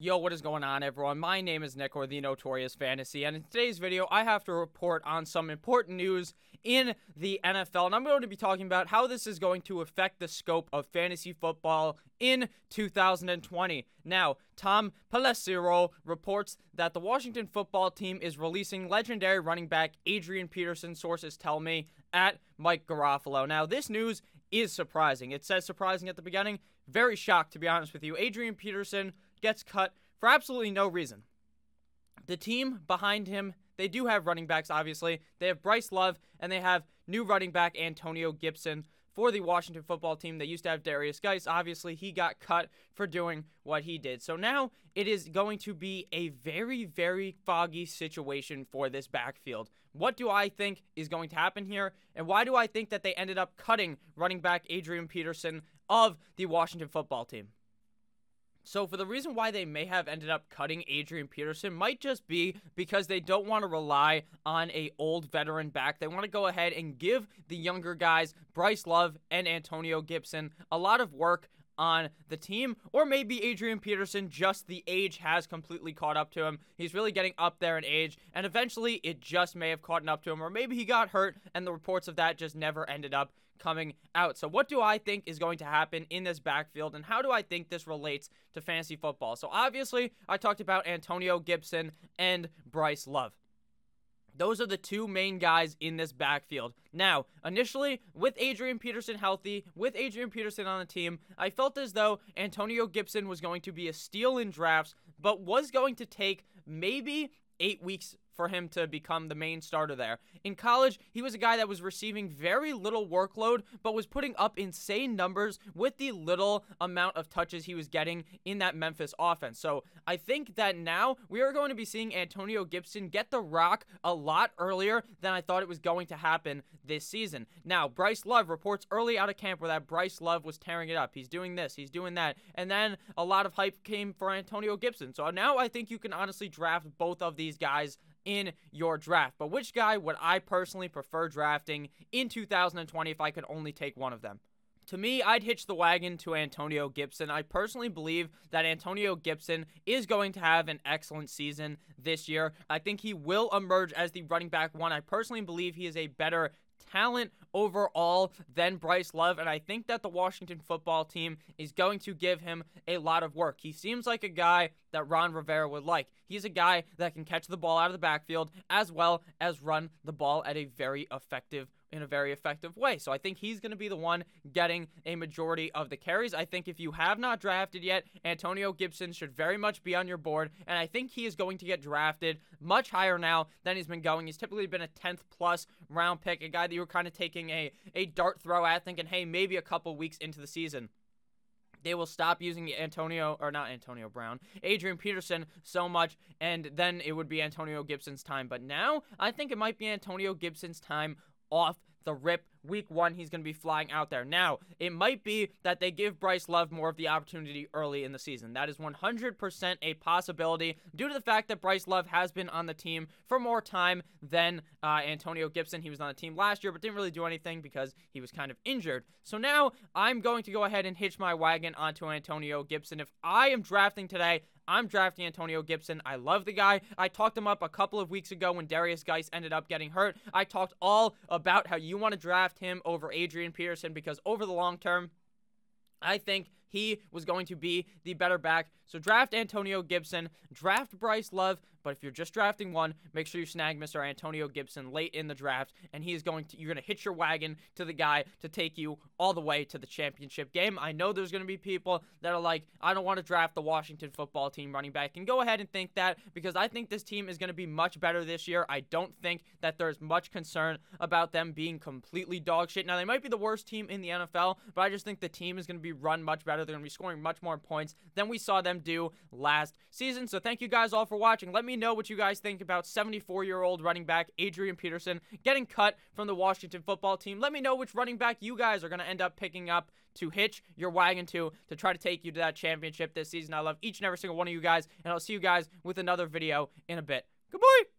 Yo, what is going on, everyone? My name is Nick, or the Notorious Fantasy, and in today's video, I have to report on some important news in the NFL, and I'm going to be talking about how this is going to affect the scope of fantasy football in 2020. Now, Tom Pelissero reports that the Washington football team is releasing legendary running back Adrian Peterson, sources tell me, at Mike Garafolo. Now, this news is surprising. It says surprising at the beginning. Very shocked, to be honest with you. Adrian Peterson gets cut for absolutely no reason. The team behind him, they do have running backs, obviously. They have Bryce Love, and they have new running back Antonio Gibson for the Washington football team. They used to have Darius Guice. Obviously, he got cut for doing what he did. So now it is going to be a very, very foggy situation for this backfield. What do I think is going to happen here? And why do I think that they ended up cutting running back Adrian Peterson of the Washington football team? So for the reason why they may have ended up cutting Adrian Peterson might just be because they don't want to rely on a old veteran back. They want to go ahead and give the younger guys, Bryce Love and Antonio Gibson, a lot of work on the team, or maybe Adrian Peterson, just the age has completely caught up to him. He's really getting up there in age, and eventually it just may have caught up to him, or maybe he got hurt and the reports of that just never ended up coming out. So, what do I think is going to happen in this backfield, and how do I think this relates to fantasy football? So, obviously, I talked about Antonio Gibson and Bryce Love. Those are the two main guys in this backfield. Now, initially, with Adrian Peterson healthy, with Adrian Peterson on the team, I felt as though Antonio Gibson was going to be a steal in drafts, but was going to take maybe eight weeks for him to become the main starter there. In college, he was a guy that was receiving very little workload, but was putting up insane numbers with the little amount of touches he was getting in that Memphis offense. So I think that now we are going to be seeing Antonio Gibson get the rock a lot earlier than I thought it was going to happen this season. Now, Bryce Love reports early out of camp where that Bryce Love was tearing it up. He's doing this, he's doing that. And then a lot of hype came for Antonio Gibson. So now I think you can honestly draft both of these guys in your draft. But which guy would I personally prefer drafting in 2020 if I could only take one of them? To me, I'd hitch the wagon to Antonio Gibson. I personally believe that Antonio Gibson is going to have an excellent season this year. I think he will emerge as the running back one. I personally believe he is a better talent overall than Bryce Love, and I think that the Washington football team is going to give him a lot of work. He seems like a guy that Ron Rivera would like. He's a guy that can catch the ball out of the backfield as well as run the ball at a very effective in a very effective way. So I think he's going to be the one getting a majority of the carries. I think if you have not drafted yet, Antonio Gibson should very much be on your board, and I think he is going to get drafted much higher now than he's been going. He's typically been a 10th plus round pick, a guy that you were kind of taking a, a dart throw at, thinking, hey, maybe a couple weeks into the season they will stop using Antonio or not Antonio Brown, Adrian Peterson so much, and then it would be Antonio Gibson's time. But now I think it might be Antonio Gibson's time off the rip week one, he's going to be flying out there. Now, it might be that they give Bryce Love more of the opportunity early in the season. That is 100% a possibility due to the fact that Bryce Love has been on the team for more time than uh, Antonio Gibson. He was on the team last year, but didn't really do anything because he was kind of injured. So now I'm going to go ahead and hitch my wagon onto Antonio Gibson. If I am drafting today, I'm drafting Antonio Gibson. I love the guy. I talked him up a couple of weeks ago when Darius Guice ended up getting hurt. I talked all about how you want to draft him over Adrian Peterson because over the long term, I think he was going to be the better back. So draft Antonio Gibson, draft Bryce Love, but if you're just drafting one, make sure you snag Mr. Antonio Gibson late in the draft, and he is going to you're going to hitch your wagon to the guy to take you all the way to the championship game. I know there's going to be people that are like, I don't want to draft the Washington football team running back, and go ahead and think that because I think this team is going to be much better this year. I don't think that there's much concern about them being completely dog shit. Now they might be the worst team in the NFL, but I just think the team is going to be run much better. They're going to be scoring much more points than we saw them do last season. So thank you guys all for watching. Let me know what you guys think about 74 year old running back Adrian Peterson getting cut from the Washington football team. Let me know which running back you guys are going to end up picking up to hitch your wagon to to try to take you to that championship this season. I love each and every single one of you guys, and I'll see you guys with another video in a bit. Goodbye.